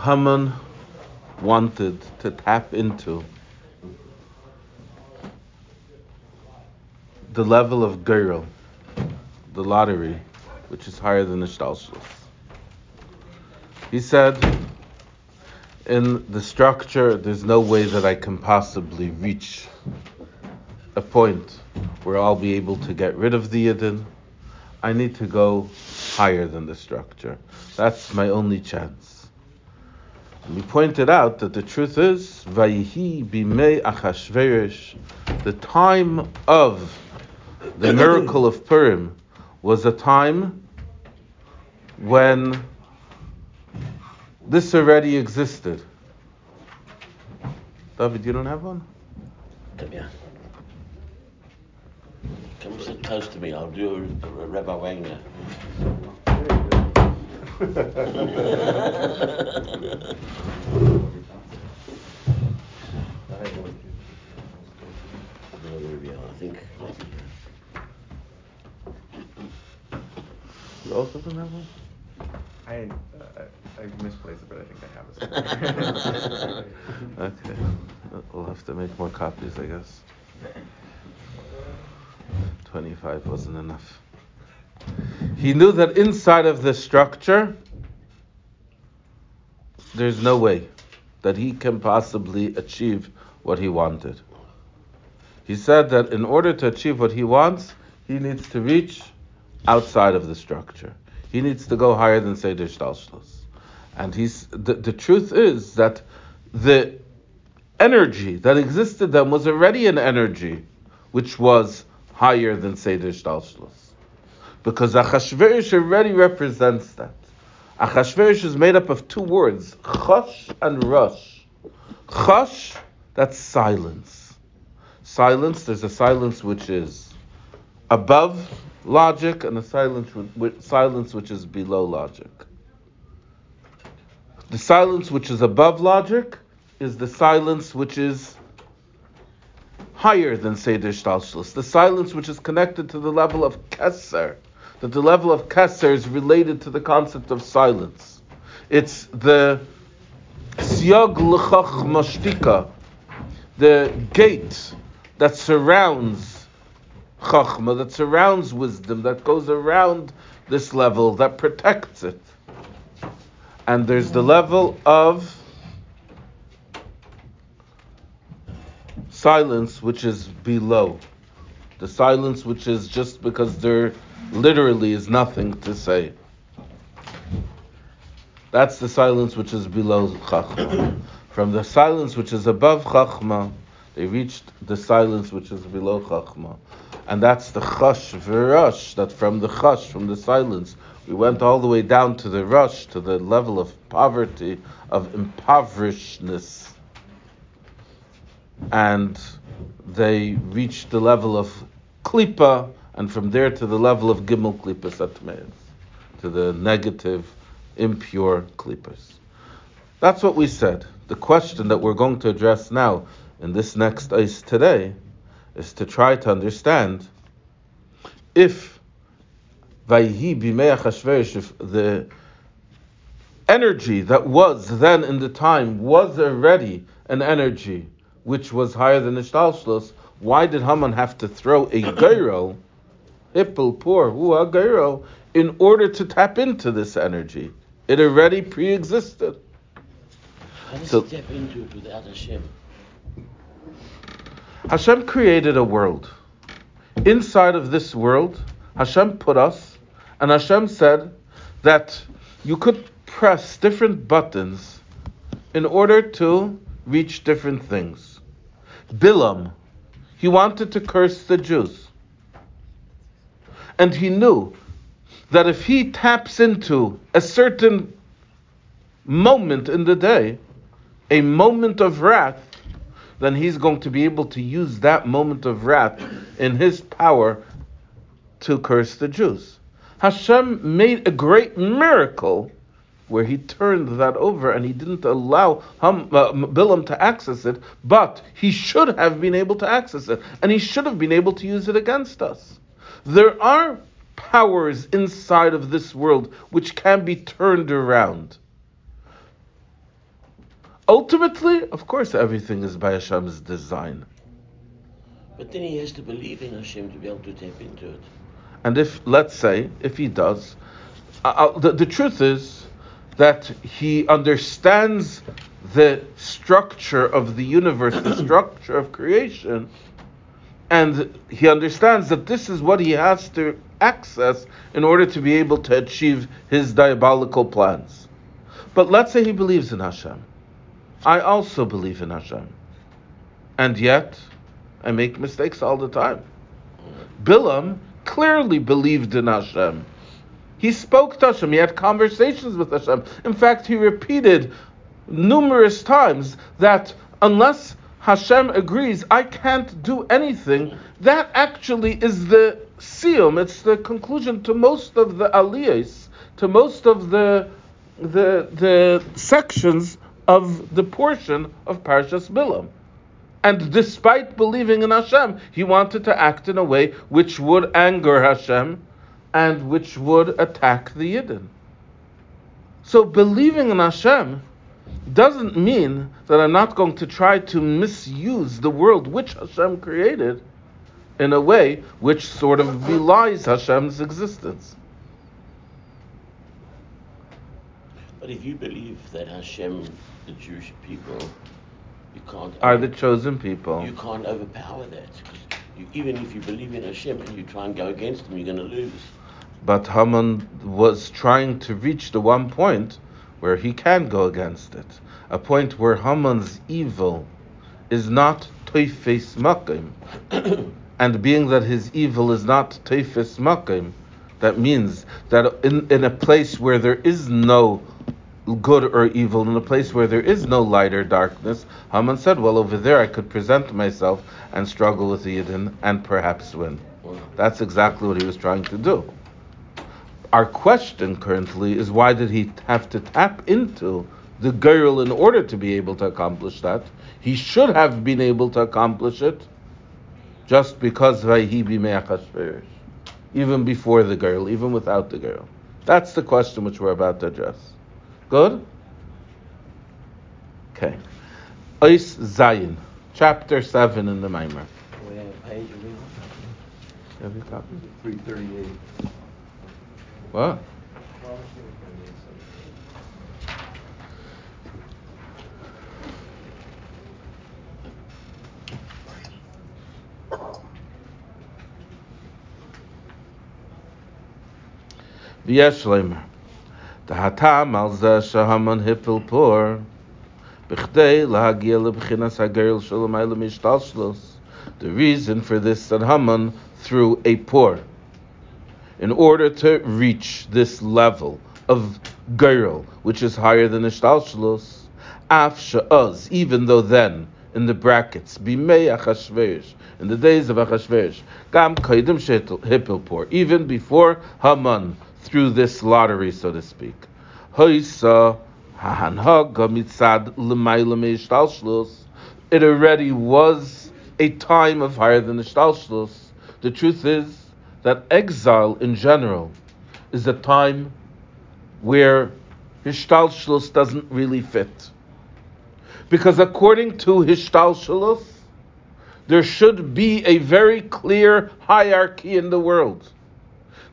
Haman wanted to tap into the level of Geirel, the lottery, which is higher than the Shtalshlus. He said, in the structure, there's no way that I can possibly reach a point where I'll be able to get rid of the Yidden. I need to go higher than the structure. That's my only chance. And pointed out that the truth is, Vayihi bimei achashverosh, the time of the miracle of Purim was a time when this already existed. David, you don't have one? Come here. Come sit close to me. I'll do a, a Rabbi Wagner. I think. You also don't have one? I, uh, I I misplaced it, but I think I have it. Okay. We'll have to make more copies, I guess. 25 wasn't enough. He knew that inside of the structure, there's no way that he can possibly achieve what he wanted. He said that in order to achieve what he wants, he needs to reach outside of the structure. He needs to go higher than Seder Shtalshlos. And he's the, the truth is that the energy that existed then was already an energy which was higher than Seder Shtalshlos. Because Achashverosh already represents that. Achashverosh is made up of two words, Chosh and Rosh. Chosh, that's silence. Silence, there's a silence which is above logic and a silence, which, silence which is below logic. The silence which is above logic is the silence which is higher than Seder Shtalshlis. The silence which is connected to the level of Keser. That the level of Keser is related to the concept of silence. It's the Siog L'chach Mashtika, the gate that surrounds Chachma, that surrounds wisdom, that goes around this level, that protects it. And there's the level of silence which is below. The silence which is just because there literally is nothing to say. That's the silence which is below Chachma. From the silence which is above Chachma, they reached the silence which is below Chachma. And that's the Chash V'Rush, that from the Chash, from the silence, we went all the way down to the Rush, to the level of poverty, of impoverishedness. And they reached the level of Klippa, and from there to the level of Gimel Klippas Atmeis, to the negative, impure Klippas. That's what we said. The question that we're going to address now in this next ice today is to try to understand if Vayhi Bimei Achashverosh, if the energy that was then in the time was already an energy which was higher than the Shtalshlos, why did Haman have to throw a gyro, hippel, a gyro, in order to tap into this energy? It already pre-existed. How does So- tap into it without Hashem? Hashem created a world. Inside of this world, Hashem put us, and Hashem said that you could press different buttons in order to reach different things. Bilam, he wanted to curse the Jews. And he knew that if he taps into a certain moment in the day, a moment of wrath, then he's going to be able to use that moment of wrath in his power to curse the Jews. Hashem made a great miracle where he turned that over and he didn't allow Ham, uh, Bilam to access it, but he should have been able to access it, and he should have been able to use it against us. There are powers inside of this world which can be turned around. Ultimately, of course, everything is by Hashem's design. But then he has to believe in Hashem to be able to tap into it. And if, let's say, if he does, uh, uh, the, the truth is that he understands the structure of the universe, the structure of creation, and he understands that this is what he has to access in order to be able to achieve his diabolical plans. But let's say he believes in Hashem. I also believe in Hashem. And yet, I make mistakes all the time. Bilam clearly believed in Hashem. He spoke to Hashem. He had conversations with Hashem. In fact, he repeated numerous times that unless Hashem agrees, I can't do anything. That actually is the siyum. It's the conclusion to most of the aliyahs, to most of the the the sections of the portion of Parshas Bilam. And despite believing in Hashem, he wanted to act in a way which would anger Hashem and which would attack the Yidden. So believing in Hashem doesn't mean that I'm not going to try to misuse the world which Hashem created in a way which sort of belies Hashem's existence. But if you believe that Hashem, the Jewish people, you can't Are the chosen people. you can't overpower that. you, even if you believe in Hashem and you try and go against him, you're going to lose. But Haman was trying to reach the one point where he can go against it. A point where Haman's evil is not teifes makim. and being that his evil is not teifes makim, that means that in, in a place where there is no good or evil, in a place where there is no light or darkness, Haman said, well, over there I could present myself and struggle with the Yidden and perhaps win. Wow. That's exactly what he was trying to do our question currently is why did he have to tap into the girl in order to be able to accomplish that? He should have been able to accomplish it just because Vahibi Me'achashverosh, even before the girl, even without the girl. That's the question which we're about to address. Good? Okay. Ois Zayin, chapter 7 in the Mimer. 338. What? ויש לומר, דהטעם על זה שהמן הפל פור, בכדי להגיע לבחינס הגרל של המיילה משתלשלוס, the reason for this that Haman threw a pour in order to reach this level of girl, which is higher than Ishtalshalos, af sha'az, even though then, in the brackets, bimei Achashverosh, in the days of Achashverosh, gam kaidim hipilpor, even before Haman threw this lottery, so to speak. Hoisa hahanhaga mitzad l'mayla me'ishtalshalos, it already was a time of higher than Ishtalshalos. The truth is, that exile in general is a time where Hishtalshalos doesn't really fit. Because according to Hishtalshalos, there should be a very clear hierarchy in the world.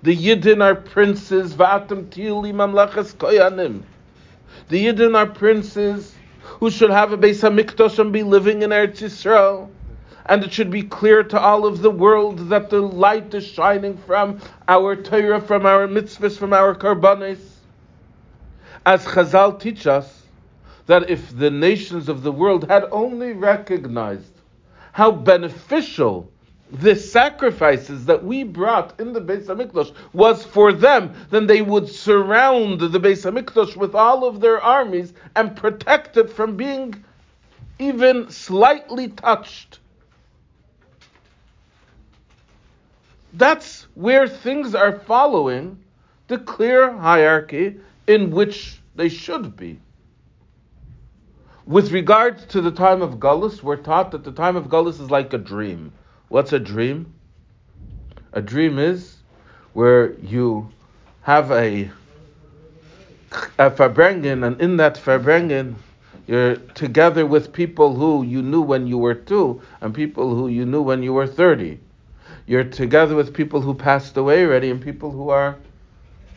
The Yidden are princes, Va'atam Tili Mamlachas Koyanim. The Yidden are princes who should have a Beis HaMikdash and be living in Eretz Yisrael and it should be clear to all of the world that the light is shining from our Torah, from our mitzvahs, from our karbanis. As Chazal teach us, that if the nations of the world had only recognized how beneficial the sacrifices that we brought in the Beis Hamikdash was for them, then they would surround the Beis Hamikdash with all of their armies and protect it from being even slightly touched. That's where things are following the clear hierarchy in which they should be. With regards to the time of Gullus, we're taught that the time of Gullus is like a dream. What's a dream? A dream is where you have a, a Farbrengen, and in that Farbrengen, You're together with people who you knew when you were two and people who you knew when you were 30. You're together with people who passed away already and people who are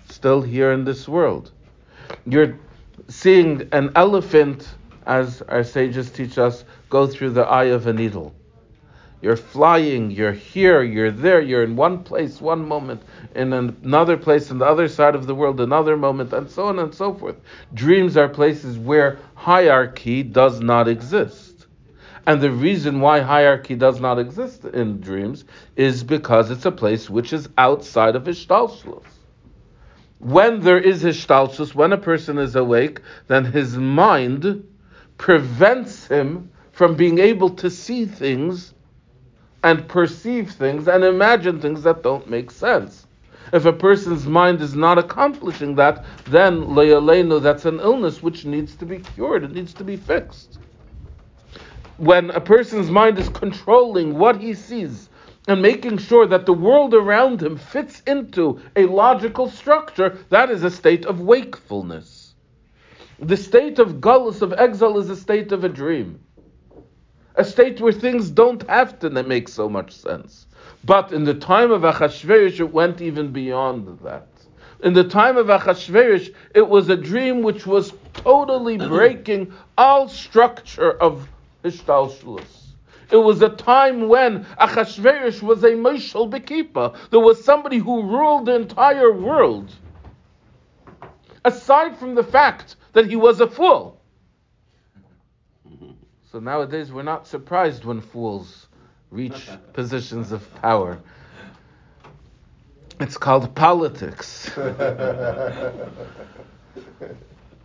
still here in this world. You're seeing an elephant, as our sages teach us, go through the eye of a needle. You're flying, you're here, you're there, you're in one place, one moment, in another place, on the other side of the world, another moment, and so on and so forth. Dreams are places where hierarchy does not exist. And the reason why hierarchy does not exist in dreams is because it's a place which is outside of Ishtalshalos. When there is Ishtalshalos, when a person is awake, then his mind prevents him from being able to see things and perceive things and imagine things that don't make sense. If a person's mind is not accomplishing that, then le'alenu, that's an illness which needs to be cured, it needs to be fixed. When a person's mind is controlling what he sees and making sure that the world around him fits into a logical structure, that is a state of wakefulness. The state of gullus, of exile, is a state of a dream a state where things don't have to make so much sense. But in the time of Achashverosh, it went even beyond that. In the time of Achashverosh, it was a dream which was totally breaking all structure of It was a time when Achashverosh was a Moshel Bekipa. There was somebody who ruled the entire world. Aside from the fact that he was a fool. So nowadays we're not surprised when fools reach positions of power. It's called politics.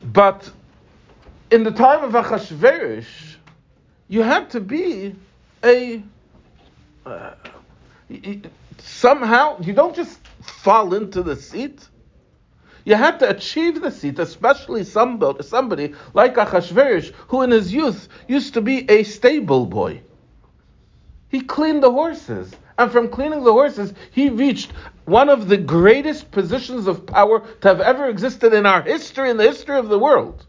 but in the time of Achashverosh, you had to be a uh, somehow you don't just fall into the seat. You had to achieve the seat, especially somebody, somebody like Achashverosh, who in his youth used to be a stable boy. He cleaned the horses, and from cleaning the horses, he reached one of the greatest positions of power to have ever existed in our history, in the history of the world,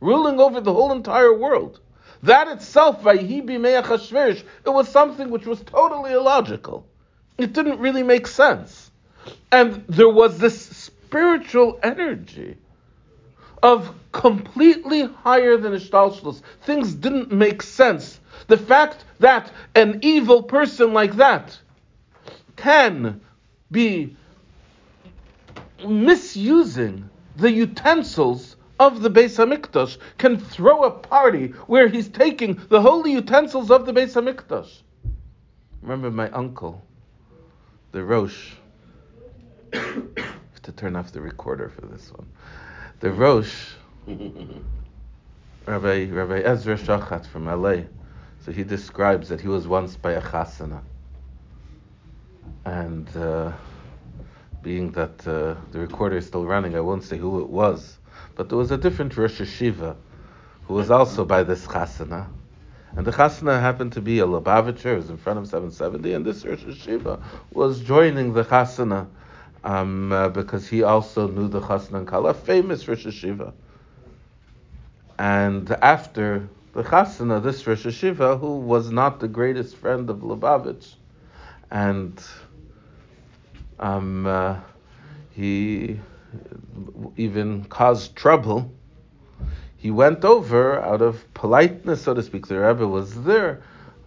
ruling over the whole entire world. That itself, it was something which was totally illogical. It didn't really make sense. And there was this spiritual energy of completely higher than Ishtalshalos. Things didn't make sense. The fact that an evil person like that can be misusing the utensils of the Beis Hamikdash, can throw a party where he's taking the holy utensils of the Beis Hamikdash. Remember my uncle, the Rosh to turn off the recorder for this one. The Rosh, Rabbi, Rabbi Ezra Shachat from LA, so he describes that he was once by a chasana. And uh, being that uh, the recorder is still running, I won't say who it was, but there was a different Rosh Yeshiva who was also by this chasana. And the chasana happened to be a Lubavitcher, it was in front of 770, and this Rosh Yeshiva was joining the chasana um, uh, because he also knew the Chasna and Kala, famous Rosh Yeshiva. And after the Chasana, this Rosh Yeshiva, who was not the greatest friend of Lubavitch, and um, uh, he even caused trouble, he went over out of politeness, so to speak. The Rebbe was there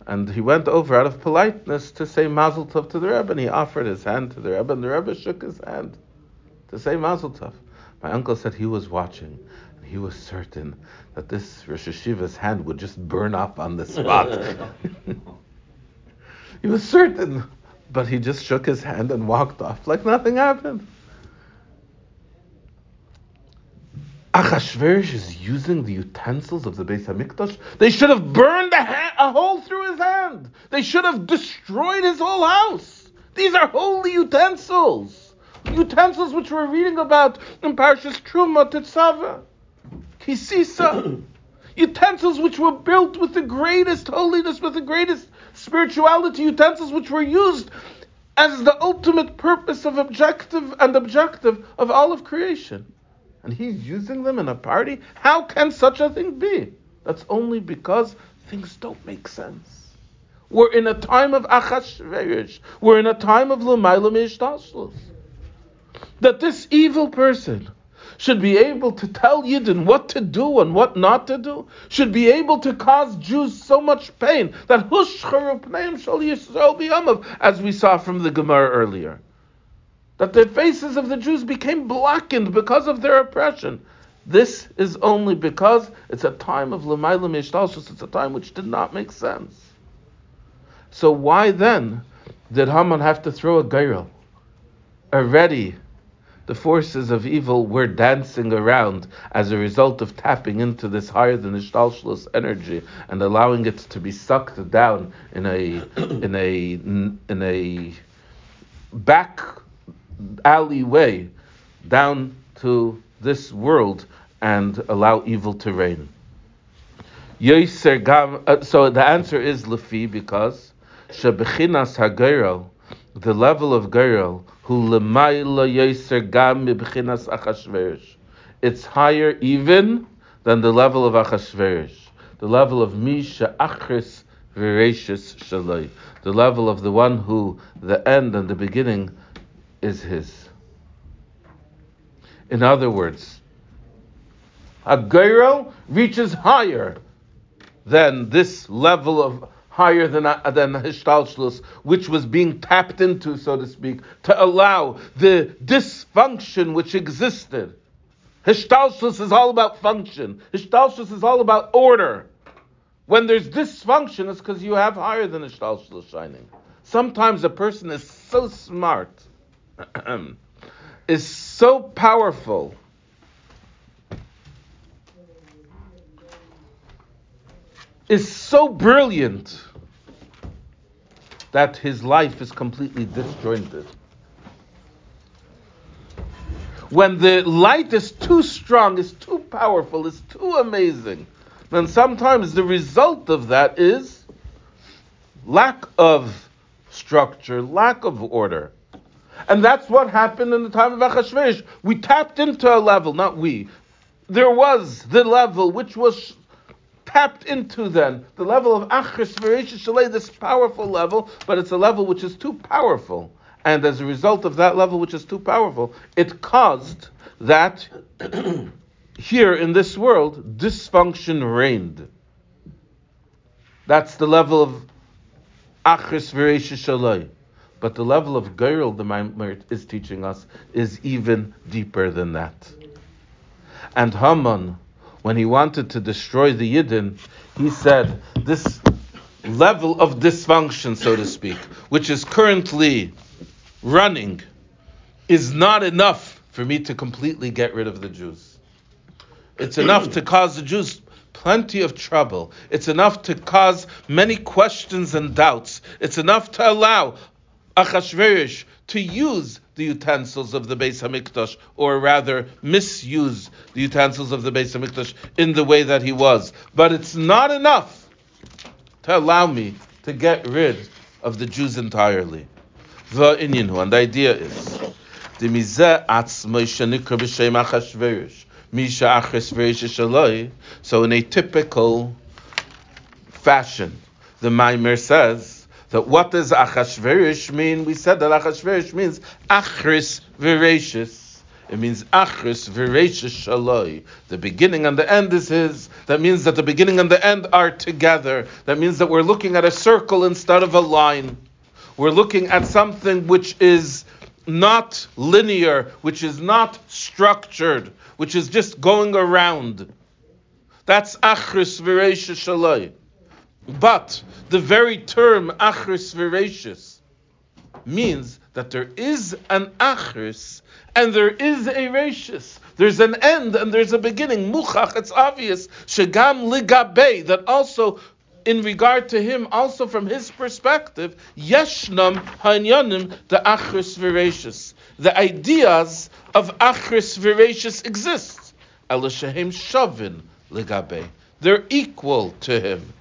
and he went over out of politeness to say Mazel Tov to the Rebbe, and he offered his hand to the Rebbe, and the Rebbe shook his hand to say Mazel Tov. My uncle said he was watching, and he was certain that this Rosh Yeshiva's hand would just burn up on the spot. he was certain, but he just shook his hand and walked off like nothing happened. Achashverosh is using the utensils of the Beis Hamikdash. They should have burned a, ha- a, hole through his hand. They should have destroyed his whole house. These are holy utensils. Utensils which we're reading about in Parshas Truma, Tetzava, Kisisa. utensils which were built with the greatest holiness, with the greatest spirituality. Utensils which were used as the ultimate purpose of objective and objective of all of creation and he's using them in a party? How can such a thing be? That's only because things don't make sense. We're in a time of Achashverosh. We're in a time of Lamaila Mishtashlus. That this evil person should be able to tell Yidden what to do and what not to do, should be able to cause Jews so much pain that Hush Kheru Pnaim Shal Yahmav, as we saw from the Gemara earlier. That the faces of the Jews became blackened because of their oppression. This is only because it's a time of Lamaila Mishtalshus, it's a time which did not make sense. So why then did Haman have to throw a gyro? Already the forces of evil were dancing around as a result of tapping into this higher than Ishtalshlus energy and allowing it to be sucked down in a in a in a back alley way down to this world and allow evil to reign. Uh, so the answer is Lefi because Shebechinas Hagero, the level of Gerel, who Lemaila Yeser Gam Achashverish. It's higher even than the level of Achashverish, the level of Misha Achris Veratius Shaloi, the level of the one who the end and the beginning is his. In other words, a Geiro reaches higher than this level of higher than uh, than Hishtalshlus, which was being tapped into, so to speak, to allow the dysfunction which existed. Hishtalshlus is all about function. Hishtalshlus is all about order. When there's dysfunction, it's because you have higher than Hishtalshlus shining. Sometimes a person is so smart, is so powerful is so brilliant that his life is completely disjointed. When the light is too strong, is too powerful, is too amazing, then sometimes the result of that is lack of structure, lack of order. And that's what happened in the time of Achashverosh. We tapped into a level, not we. There was the level which was tapped into then the level of Achris Shalei, this powerful level, but it's a level which is too powerful. And as a result of that level which is too powerful, it caused that here in this world, dysfunction reigned. That's the level of Achris Shalei. But the level of Geirl, the Maimert is teaching us, is even deeper than that. And Haman, when he wanted to destroy the Yidden, he said, this level of dysfunction, so to speak, which is currently running, is not enough for me to completely get rid of the Jews. It's enough to cause the Jews plenty of trouble. It's enough to cause many questions and doubts. It's enough to allow Achashverosh to use the utensils of the Beis Hamikdash, or rather misuse the utensils of the Beis Hamikdash in the way that he was. But it's not enough to allow me to get rid of the Jews entirely. The Inyan, and the idea is So in a typical fashion, the Maimer says that what does Achashverosh mean? We said that Achashverosh means Achris Veracious. It means Achris Veracious Shaloi. The beginning and the end is his. That means that the beginning and the end are together. That means that we're looking at a circle instead of a line. We're looking at something which is not linear, which is not structured, which is just going around. That's Achris Veracious Shaloi. But the very term achris veracious means that there is an achris and there is a ratius. There's an end and there's a beginning. Muchach, it's obvious. Shagam ligabe, that also in regard to him, also from his perspective, yeshnam hanyanim the achris veracious. The ideas of achris veracious exist. Elishahem shavin ligabe. They're equal to him.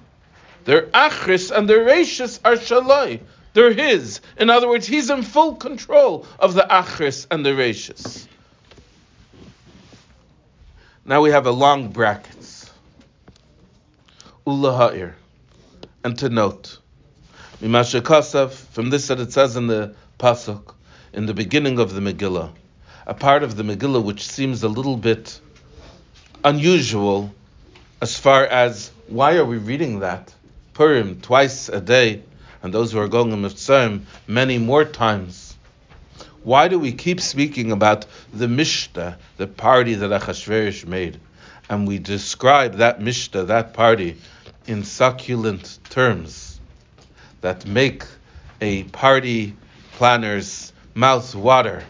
Their achris and their rashis are shaloi. They're his. In other words, he's in full control of the achris and the rashis. Now we have a long brackets. ulaha'ir, and to note. Mimasha Kasav, from this that it says in the Pasuk, in the beginning of the Megillah, a part of the Megillah which seems a little bit unusual as far as why are we reading that? Purim twice a day, and those who are going to Mivtzoyim many more times. Why do we keep speaking about the Mishta, the party that Achashverosh made? And we describe that Mishta, that party, in succulent terms that make a party planner's mouth water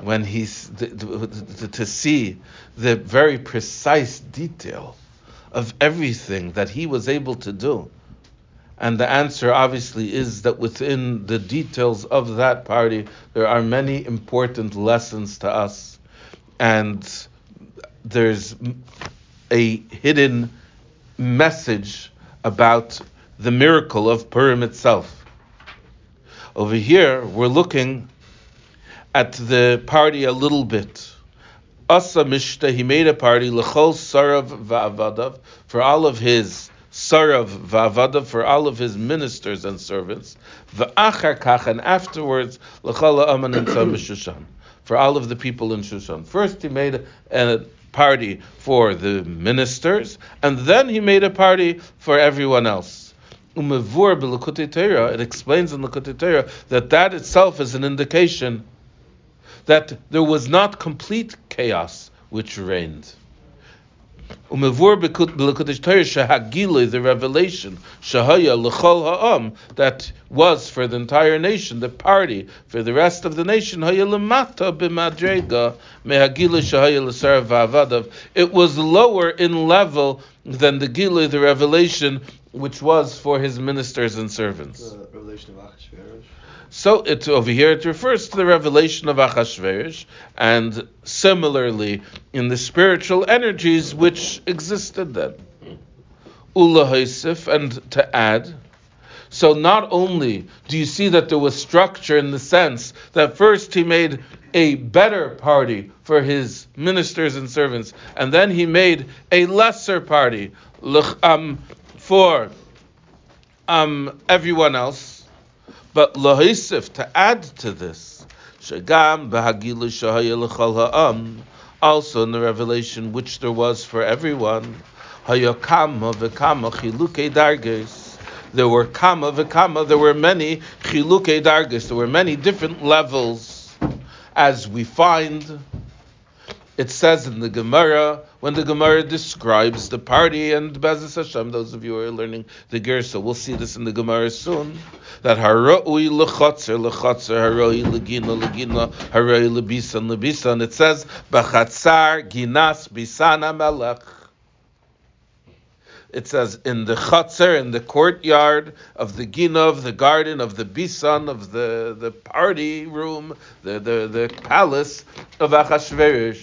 when he's to see the very precise detail of everything that he was able to do. And the answer obviously is that within the details of that party, there are many important lessons to us. And there's a hidden message about the miracle of Purim itself. Over here, we're looking at the party a little bit. Asa Mishta, he made a party, L'chol Sarav Va'avadav, for all of his Sarav Va'avadav, for all of his ministers and servants. Va'achar Kach, and afterwards, L'chol Aman Shushan, for all of the people in Shushan. First, he made a party for the ministers, and then he made a party for everyone else it explains in the Likutei that that itself is an indication that there was not complete chaos which reigned. Umevur shahagile, the revelation, shahaya l'chol ha'am, that was for the entire nation, the party, for the rest of the nation, haya lemata b'madrega, mehagile shahaya l'sar v'avadav. It was lower in level than the gile, the revelation, which was for his ministers and servants. The revelation of Achashverosh. So it, over here it refers to the revelation of Achashverosh, and similarly in the spiritual energies which existed then. Ula and to add, so not only do you see that there was structure in the sense that first he made a better party for his ministers and servants, and then he made a lesser party um, for um, everyone else but lohisif to add to this, shagam also in the revelation which there was for everyone. There were kama v'kama. There were many chilukei darges. There were many different levels, as we find it says in the Gemara, when the Gemara describes the party, and Bezos Hashem, those of you who are learning the Gersa, we'll see this in the Gemara soon, that haroi lechotzer, lechotzer, haroi legina, legina, haroi lebisan, lebisan. It says, bachatzar ginas bisana melech it says in the chutzner, in the courtyard of the gina, of the garden, of the bisan, of the, the party room, the, the, the palace of Achashverosh.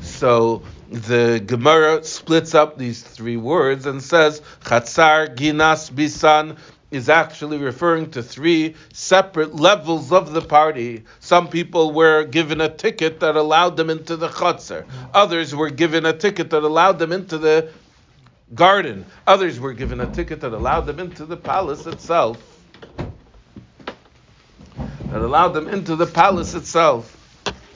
So the Gemara splits up these three words and says chatzar, ginas, bisan is actually referring to three separate levels of the party. Some people were given a ticket that allowed them into the chutzner. Others were given a ticket that allowed them into the garden. Others were given a ticket that allowed them into the palace itself. That allowed them into the palace itself.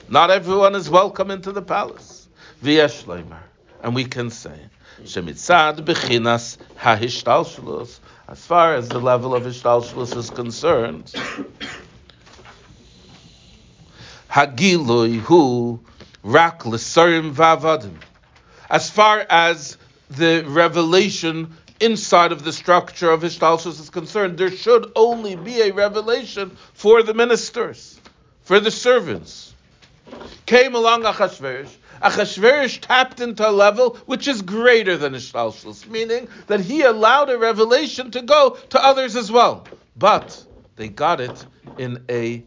Not everyone is welcome into the palace. Via Shleimer. And we can say, Shemitzad bechinas hahishtalshlus. As far as the level of ishtalshlus is concerned, Hagilui hu rak l'sarim vavadim. As far as the revelation inside of the structure of Hishtalshus is concerned, there should only be a revelation for the ministers, for the servants. Came along Achashverosh. Achashverosh tapped into a level which is greater than Hishtalshus, meaning that he allowed a revelation to go to others as well. But they got it in a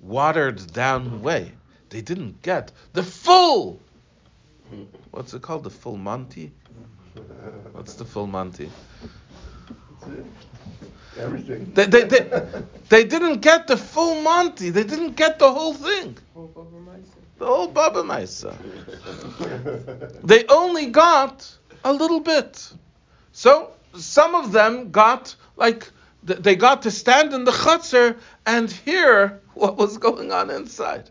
watered down way. They didn't get the full, what's it called, the full Monty? What's the full Monty? Everything. They, they, they, they didn't get the full Monty. They didn't get the whole thing. The whole Baba Maisa. They only got a little bit. So some of them got like they got to stand in the chutzner and hear what was going on inside.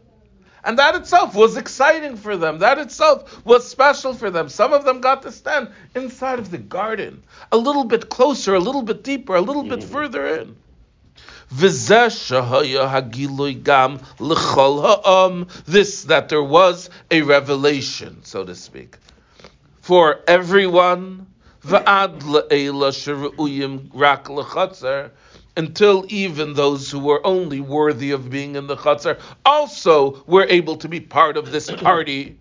And that itself was exciting for them. That itself was special for them. Some of them got to stand inside of the garden, a little bit closer, a little bit deeper, a little bit mm-hmm. further in. This that there was a revelation, so to speak, for everyone until even those who were only worthy of being in the chutzner also were able to be part of this party.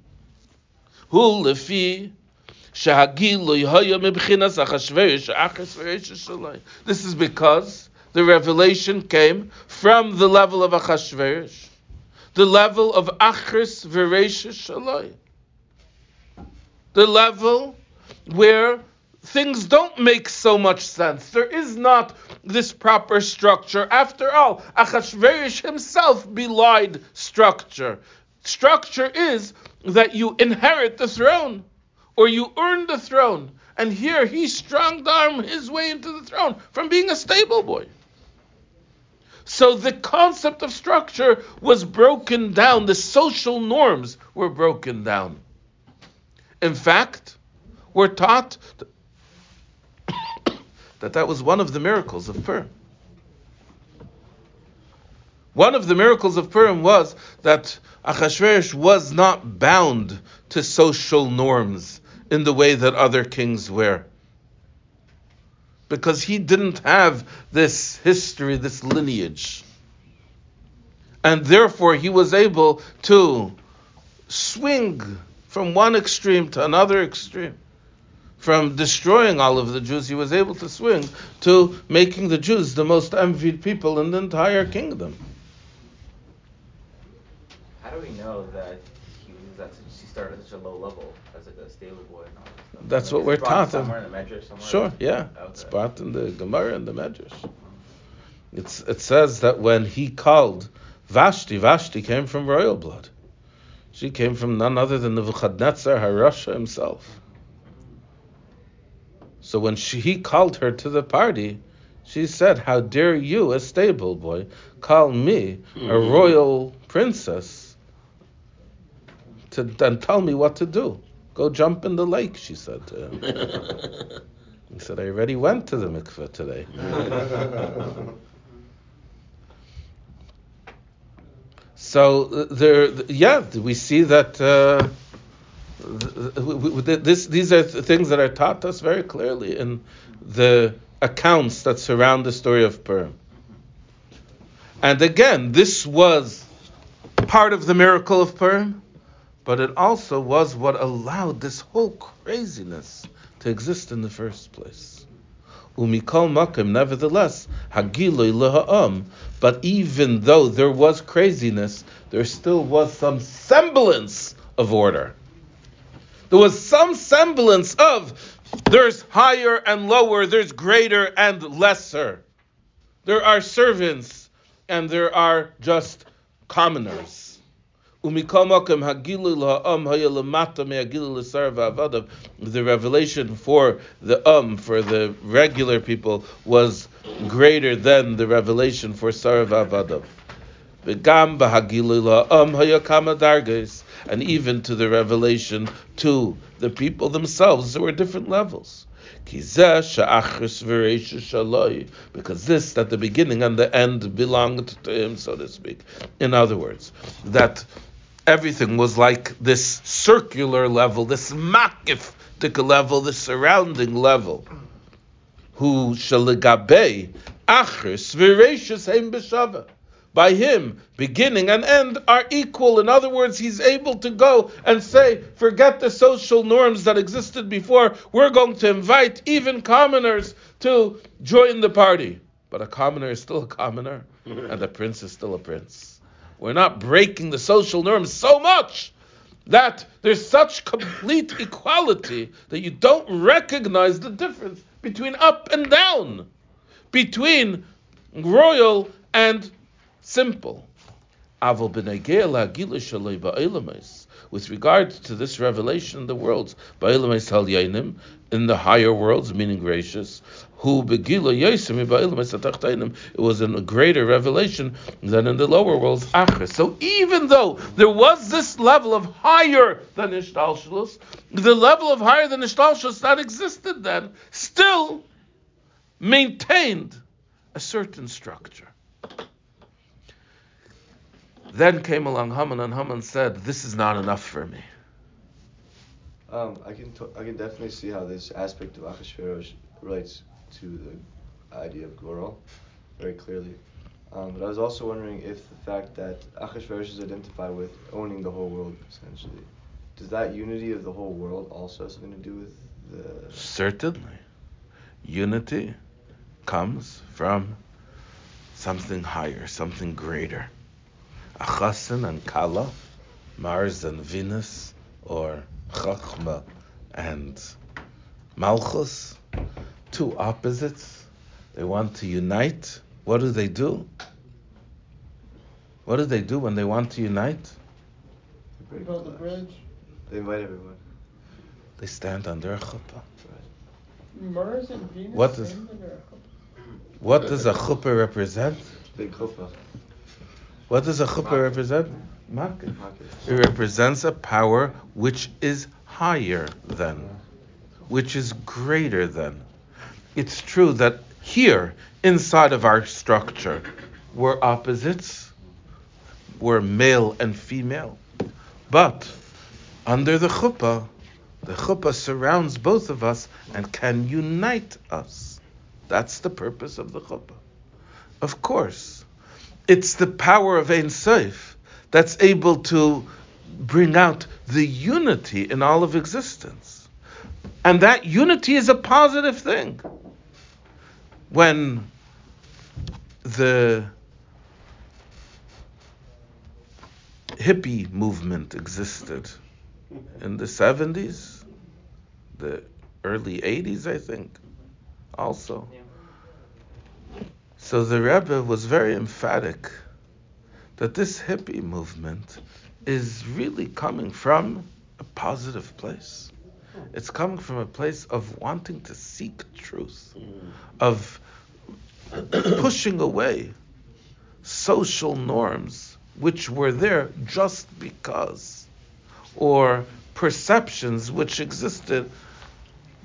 This is because the revelation came from the level of Achashverosh, the level of Achris Veresh Shaloi, the level where things don't make so much sense. There is not this proper structure. After all, Achashverosh himself belied structure. Structure is that you inherit the throne or you earn the throne. And here he strong armed his way into the throne from being a stable boy. So the concept of structure was broken down, the social norms were broken down. In fact, we're taught that that was one of the miracles of Purim. One of the miracles of Purim was that Achashverosh was not bound to social norms in the way that other kings were. Because he didn't have this history, this lineage. And therefore he was able to swing from one extreme to another extreme from destroying all of the Jews, he was able to swing to making the Jews the most envied people in the entire kingdom. How do we know that he was at such, he started at such a low level as like a stable boy and all that stuff? That's like what we're taught. Somewhere in the Medrash, somewhere Sure, yeah. Okay. It's brought in the Gemara and the Medrash. It's, it says that when he called Vashti, Vashti came from royal blood. She came from none other than Nebuchadnezzar HaRasha himself. So when she, he called her to the party, she said, How dare you, a stable boy, call me, a Mm-hmm. royal princess, to, and tell me what to do? Go jump in the lake, she said to him. He said, I already went to the mikveh today. so uh, there, yeah, we see that uh, this, these are things that are taught us very clearly in the accounts that surround the story of Purim. And again, this was part of the miracle of Purim, but it also was what allowed this whole craziness to exist in the first place. Umikol makim, nevertheless, hagiloi leha'am. But even though there was craziness, there still was some semblance of order. There was some semblance of there's higher and lower, there's greater and lesser. There are servants and there are just commoners. The revelation for the um, for the regular people, was greater than the revelation for Sarav Avadav. And even to the revelation to the people themselves, there were different levels. Because this, that the beginning and the end belonged to him, so to speak. In other words, that everything was like this circular level, this makif level, this surrounding level. Who shaligabe achris v'reishus heim b'shava. By him, beginning and end are equal. In other words, he's able to go and say, forget the social norms that existed before. We're going to invite even commoners to join the party. But a commoner is still a commoner, and a prince is still a prince. We're not breaking the social norms so much that there's such complete equality that you don't recognize the difference between up and down, between royal and simple. with regard to this revelation in the worlds, in the higher worlds, meaning gracious, who it was in a greater revelation than in the lower worlds, So even though there was this level of higher than Ishtalshalus, the level of higher than Ishtalshalus that existed then still maintained a certain structure. Then came along Haman, and Haman said, "This is not enough for me." Um, I can t- I can definitely see how this aspect of Achashverosh relates to the idea of Goral very clearly. Um, but I was also wondering if the fact that Achashverosh is identified with owning the whole world essentially, does that unity of the whole world also have something to do with the? Certainly, unity comes from something higher, something greater. Achasin and Kala, Mars and Venus, or Chachma and Malchus, two opposites. They want to unite. What do they do? What do they do when they want to unite? They build the bridge. They invite everyone. They stand under a chuppah. Mars and Venus what does, what does a chuppah represent? Big chuppah. What does a chuppah represent? It represents a power which is higher than, which is greater than. It's true that here, inside of our structure, we're opposites, we're male and female. But under the chuppah, the chuppah surrounds both of us and can unite us. That's the purpose of the chuppah. Of course, it's the power of Ein Sof that's able to bring out the unity in all of existence. And that unity is a positive thing. When the hippie movement existed in the 70s, the early 80s, I think, also. So the Rebbe was very emphatic that this hippie movement is really coming from a positive place. It's coming from a place of wanting to seek truth, mm. of pushing away social norms which were there just because, or perceptions which existed.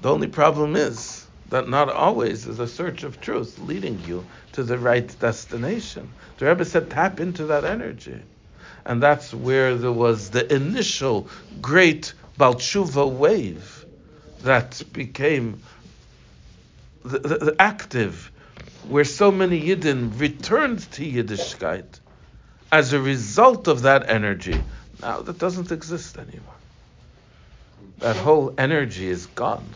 The only problem is that not always is a search of truth leading you to the right destination. The Rebbe said, tap into that energy. And that's where there was the initial great Baal Teshuva wave that became the, the, the active, where so many Yidden returned to Yiddishkeit as a result of that energy. Now that doesn't exist anymore. That whole energy is gone.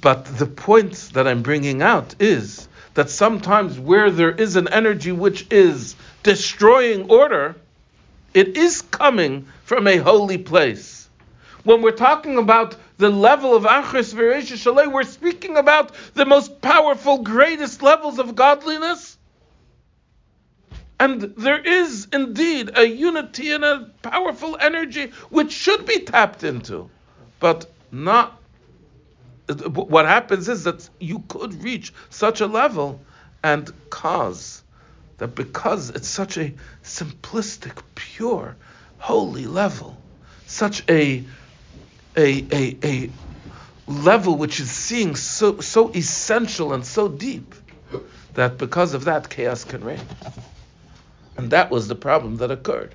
But the point that I'm bringing out is that sometimes where there is an energy which is destroying order, it is coming from a holy place. When we're talking about the level of Achris Veresha Shalei, we're speaking about the most powerful, greatest levels of godliness. And there is indeed a unity and a powerful energy which should be tapped into, but not what happens is that you could reach such a level and cause that because it's such a simplistic, pure, holy level, such a a, a, a level which is seeing so so essential and so deep that because of that chaos can reign. And that was the problem that occurred.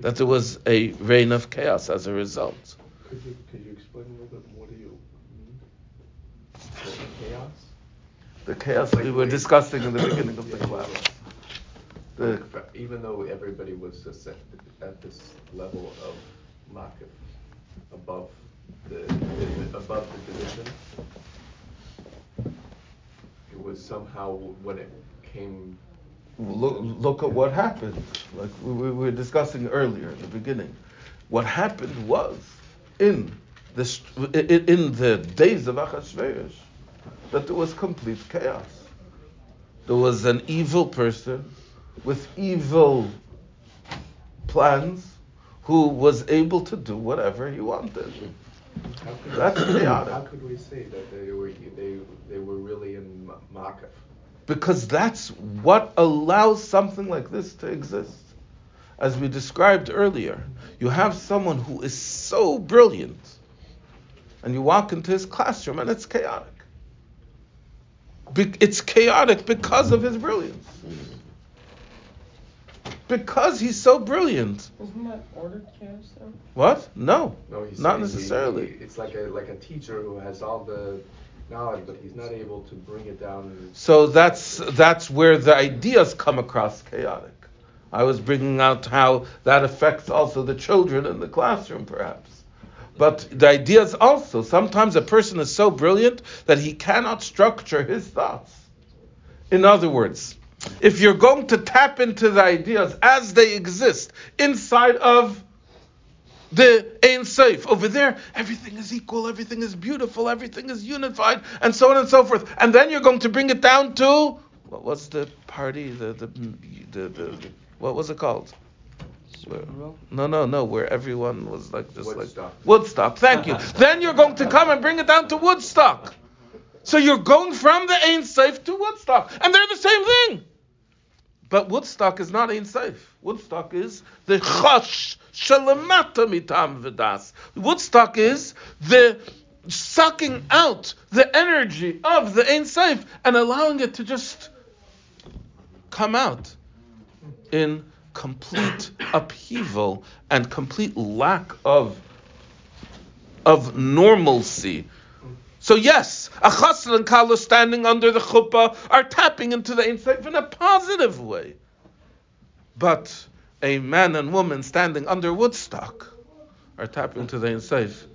That there was a reign of chaos as a result. Could you, could you explain a little bit more to you chaos? The chaos like we were discussing in the beginning of the class. The, even though everybody was at this level of makif, above the, above the division, it was somehow when it came. Look, look at what happened. Like we, we were discussing earlier in the beginning. What happened was in the in the days of Achashverosh, that there was complete chaos. There was an evil person with evil plans, who was able to do whatever he wanted. How could, That's chaotic. How could we say that they were they they were really in Ma- Makif? Because that's what allows something like this to exist. As we described earlier, you have someone who is so brilliant, and you walk into his classroom and it's chaotic. Be- it's chaotic because of his brilliance. Because he's so brilliant. Isn't that ordered chaos though? What? No. No, he's Not saying he- necessarily. he- it's like a like a teacher who has all the knowledge, but he's not able to bring it down. So that's that's where the ideas come across chaotic. I was bringing out how that affects also the children in the classroom, perhaps. But the ideas also sometimes a person is so brilliant that he cannot structure his thoughts. In other words, if you're going to tap into the ideas as they exist inside of the Ein Sof. Over there, everything is equal, everything is beautiful, everything is unified, and so on and so forth. And then you're going to bring it down to what was the party? The the the, the, what was it called? Where- no, no, no. Where everyone was like just Woodstock. like Woodstock. Thank you. then you're going to come and bring it down to Woodstock. So you're going from the Ein Sof to Woodstock, and they're the same thing. But Woodstock is not Ein Sof. Woodstock is the Chosh Shalamata Mitam Vidas. Woodstock is the sucking out the energy of the Ein Sof and allowing it to just come out in complete upheaval and complete lack of of normalcy. So yes, a chassan and kala standing under the chuppah are tapping into the Sof in a positive way. But a man and woman standing under Woodstock are tapping into the Sof.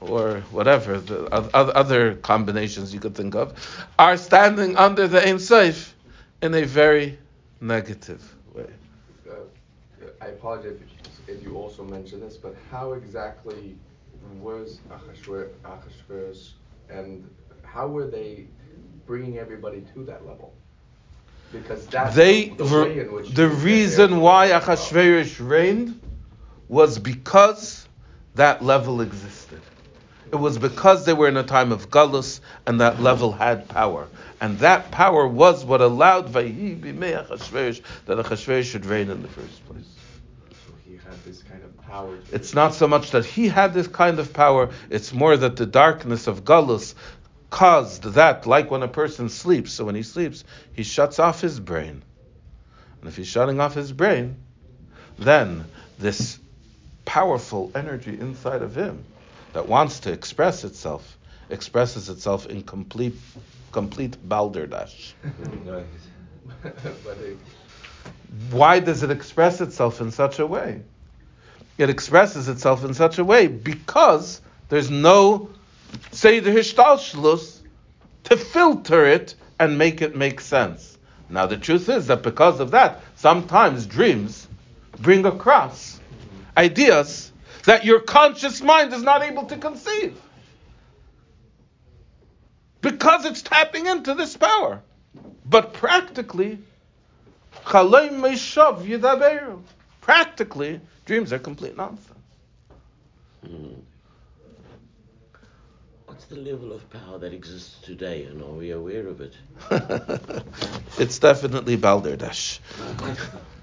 Or whatever, the oth- oth- other combinations you could think of, are standing under the Ein in a very negative way. Uh, I apologize if, if you also mentioned this, but how exactly was Achashver- Achashverosh and how were they bringing everybody to that level? Because that's they the, the way in which the you reason why Achashverosh reigned was because that level existed. It was because they were in a time of galus and that level had power. And that power was what allowed Vayhi b'mei Achashverosh that Achashverosh should reign in the first place. So he had this kind of power. It's not so much that he had this kind of power, it's more that the darkness of Galus caused that, like when a person sleeps. So when he sleeps, he shuts off his brain. And if he's shutting off his brain, then this powerful energy inside of him that wants to express itself expresses itself in complete complete balderdash. Why does it express itself in such a way? It expresses itself in such a way because there's no Seder Hishtalshlus to filter it and make it make sense. Now the truth is that because of that, sometimes dreams bring across ideas that your conscious mind is not able to conceive. Because it's tapping into this power. But practically, Chalei Meshav Yidaberu. Practically, dreams are complete nonsense. What's the level of power that exists today, and are we aware of it? it's definitely Balderdash.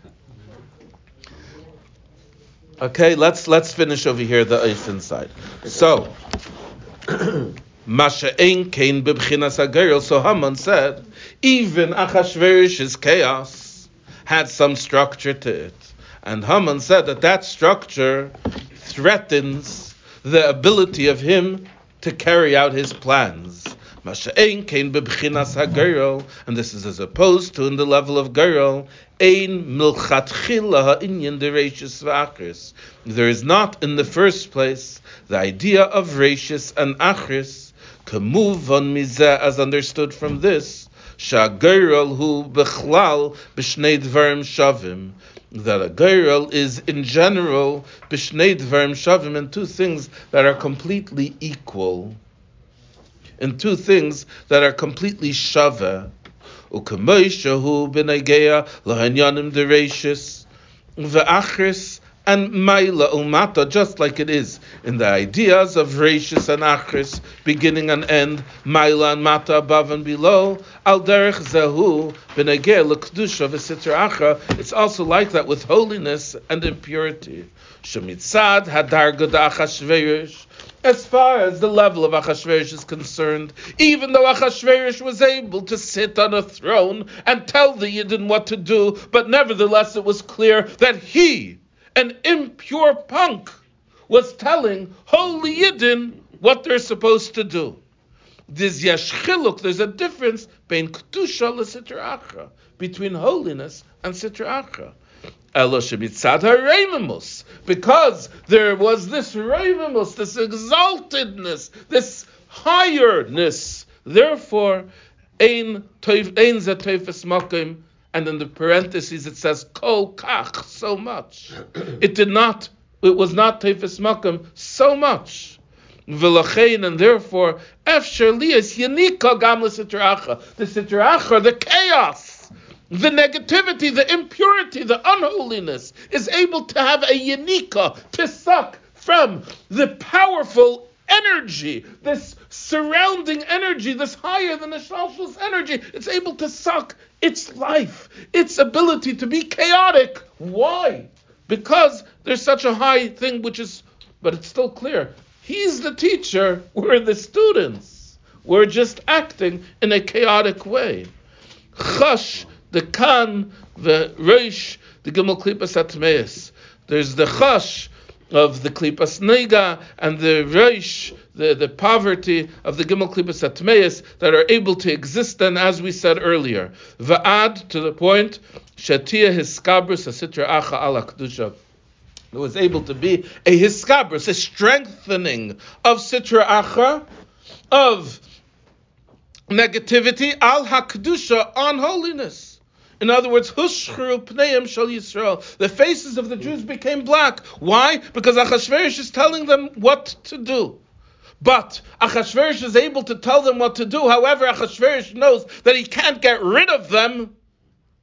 Okay, let's let's finish over here the earth side. So, Masha ein kain bebchinas hagoral. So Haman said, even Achashverosh's chaos had some structure to it, and Haman said that that structure threatens the ability of him to carry out his plans. Bebchinas and this is as opposed to in the level of goral. Ein milchatchila ha'inyan dereshis v'achris. There is not in the first place the idea of rashis and achris. On mizeh as understood from this. Shagirl hu bechlal b'shnei dvarim shavim. That a goral is in general b'shnei dvarim shavim in two things that are completely equal. In two things that are completely shaveh. Ukamoisha hu b'negeya lahanyanim dereshis. ve'achris and maila umata, just like it is in the ideas of rashis and achris, beginning and end, maila and mata above and below. Al derech zahu b'negeh l'kedusha v'sitra achra. It's also like that with holiness and impurity. Shemitzad hadar Achashverosh. As far as the level of Achashverosh is concerned, even though Achashverosh was able to sit on a throne and tell the Yidden what to do, but nevertheless it was clear that he, an impure punk, was telling holy Yidden what they're supposed to do. There's yesh chiluk, there's a difference between kedusha and achra, between holiness and sitra achra because there was this reimamus, this exaltedness, this higherness. Therefore, ein ze zetefes makim, and in the parentheses it says kol kach, so much. It did not, it was not tefes makim, so much. V'lachein, and therefore, efsher lias yanika gam the sitracha, the chaos the negativity, the impurity, the unholiness is able to have a yanika, to suck from the powerful energy, this surrounding energy, this higher than the shalshal's energy. It's able to suck its life, its ability to be chaotic. Why? Because there's such a high thing, which is, but it's still clear. He's the teacher, we're the students. We're just acting in a chaotic way. Chash the kan, the reish, the gimel klipas atmeis. There's the chash of the klipas noga and the reish, the, the poverty of the gimel klipas atmeis that are able to exist then, as we said earlier. Va'ad to the point, shatia hiskabrus asitra acha ala kedusha. It was able to be a hiskabrus, a strengthening of sitra acha, of negativity al hakdusha on holiness. In other words, Hushchru Pneim Shal Yisrael. The faces of the Jews became black. Why? Because Achashverosh is telling them what to do. But Achashverosh is able to tell them what to do. However, Achashverosh knows that he can't get rid of them.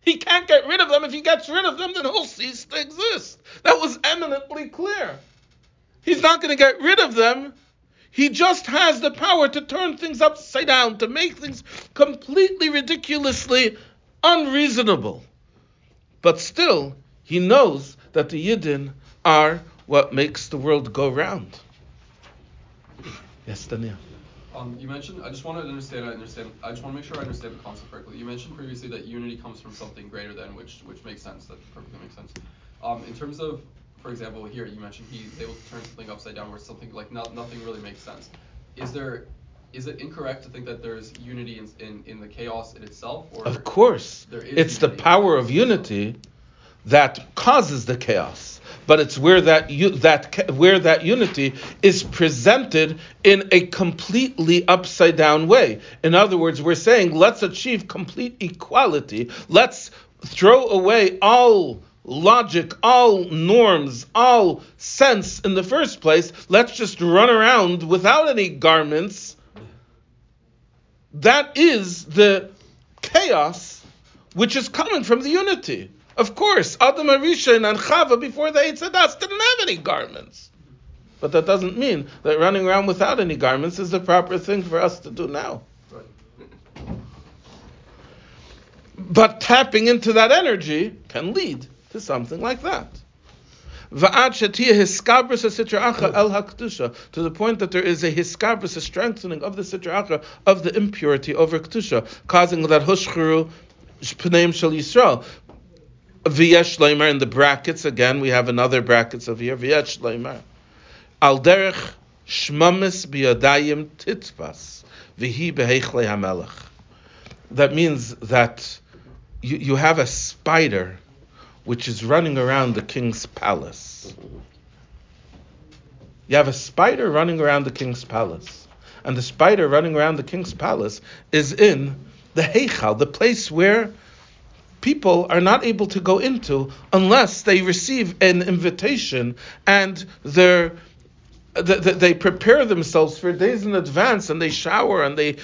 He can't get rid of them. If he gets rid of them, then he'll cease to exist. That was eminently clear. He's not going to get rid of them. He just has the power to turn things upside down, to make things completely ridiculously unreasonable. But still, he knows that the Yidden are what makes the world go round. Yes, Daniel. Um, you mentioned. I just want to understand. I understand. I just want to make sure I understand the concept correctly. You mentioned previously that unity comes from something greater than, which which makes sense. That perfectly makes sense. Um, in terms of, for example, here you mentioned he's able to turn something upside down, where something like not, nothing really makes sense. Is there is it incorrect to think that there's unity in, in, in the chaos in itself? Or of course. It's the power of unity that causes the chaos. But it's where that that where that unity is presented in a completely upside down way. In other words, we're saying let's achieve complete equality. Let's throw away all logic, all norms, all sense in the first place. Let's just run around without any garments that is the chaos which is coming from the unity. Of course, Adam HaRishon and Chava before the Eitz Hadas didn't have any garments. But that doesn't mean that running around without any garments is the proper thing for us to do now. But tapping into that energy can lead to something like that. To the point that there is a hiskabris, a strengthening of the sitra acha of the impurity over ktusha, causing that hushchuru pneim shel Yisrael. Leimer in the brackets again. We have another brackets of here. V'yesh leimer al derech shmamis biyadayim titfas v'hi behechlei hamelech. That means that you, you have a spider which is running around the king's palace. You have a spider running around the king's palace. And the spider running around the king's palace is in the Heichal, the place where people are not able to go into unless they receive an invitation and their th- th- they prepare themselves for days in advance and they shower and they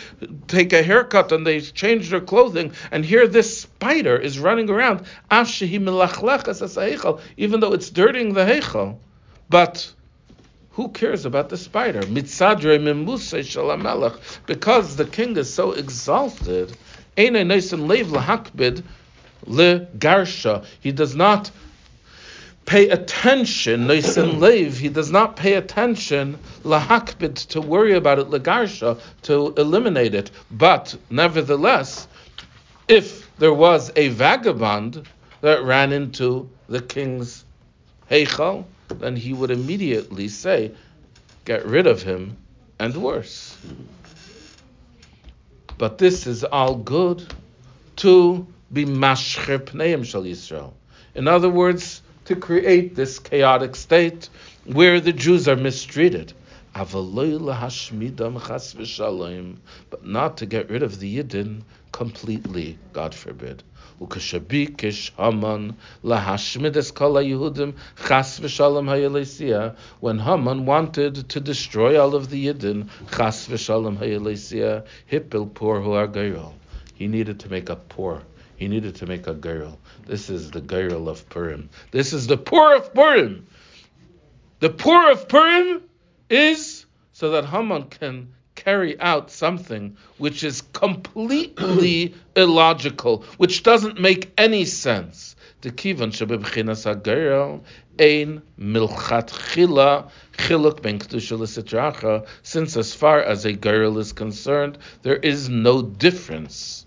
take a haircut and they change their clothing and here this spider is running around even though it's dirtying the heichal but who cares about the spider? Because the king is so exalted. He does not pay attention, Neisen Lev, he does not pay attention lahakbid to worry about it, legarsha, to eliminate it. But nevertheless, if there was a vagabond that ran into the king's heichal, then he would immediately say, get rid of him, and worse. But this is all good to be mashcher pneim shal Yisrael. In other words, to create this chaotic state where the Jews are mistreated. But not to get rid of the Yidden completely, God forbid. When Haman wanted to destroy all of the Yidden. He needed to make a pur. He needed to make a goral. This is the goral of Purim. This is the pur of Purim. The pur of Purim is so that Haman can carry out something which is completely illogical, which doesn't make any sense. Shebebchinas hagerel ein milchat chila chiluk ben Since as far as a goral is concerned, there is no difference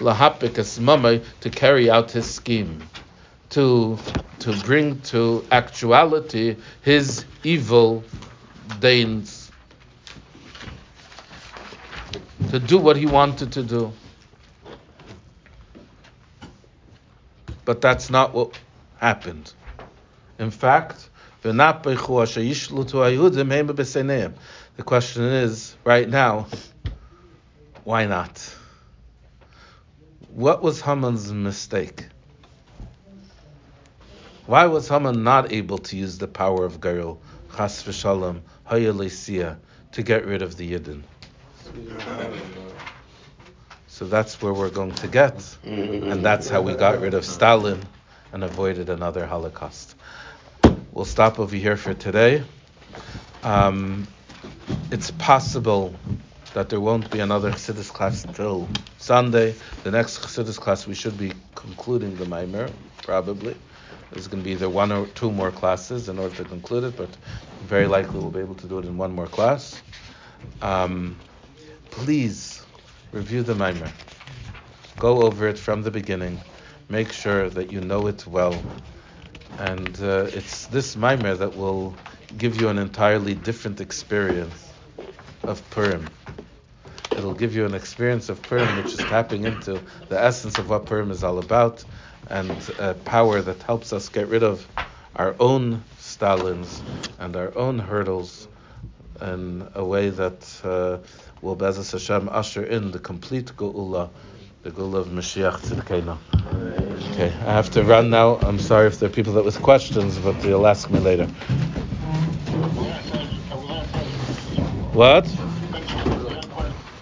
lahapik es to carry out his scheme to to bring to actuality his evil deeds, to do what he wanted to do. But that's not what happened. In fact, the question is right now, why not? What was Haman's mistake? Why was Haman not able to use the power of Goral, Chas v'shalom, Hayalesia, to get rid of the Yidden? So that's where we're going to get. And that's how we got rid of Stalin and avoided another Holocaust. We'll stop over here for today. Um, it's possible that there won't be another Chassidus class till Sunday. The next Chassidus class we should be concluding the Maimer, probably. There's going to be either one or two more classes in order to conclude it, but very likely we'll be able to do it in one more class. Um, please review the Maimer. Go over it from the beginning. Make sure that you know it well. And uh, it's this Maimer that will give you an entirely different experience of Purim. It'll give you an experience of Purim which is tapping into the essence of what Purim is all about and a power that helps us get rid of our own Stalins and our own hurdles in a way that uh, will B'ezras Hashem usher in the complete Geula, the Geula of Mashiach Tzidkenu. Okay, I have to run now. I'm sorry if there are people that with questions, but you'll ask me later. What?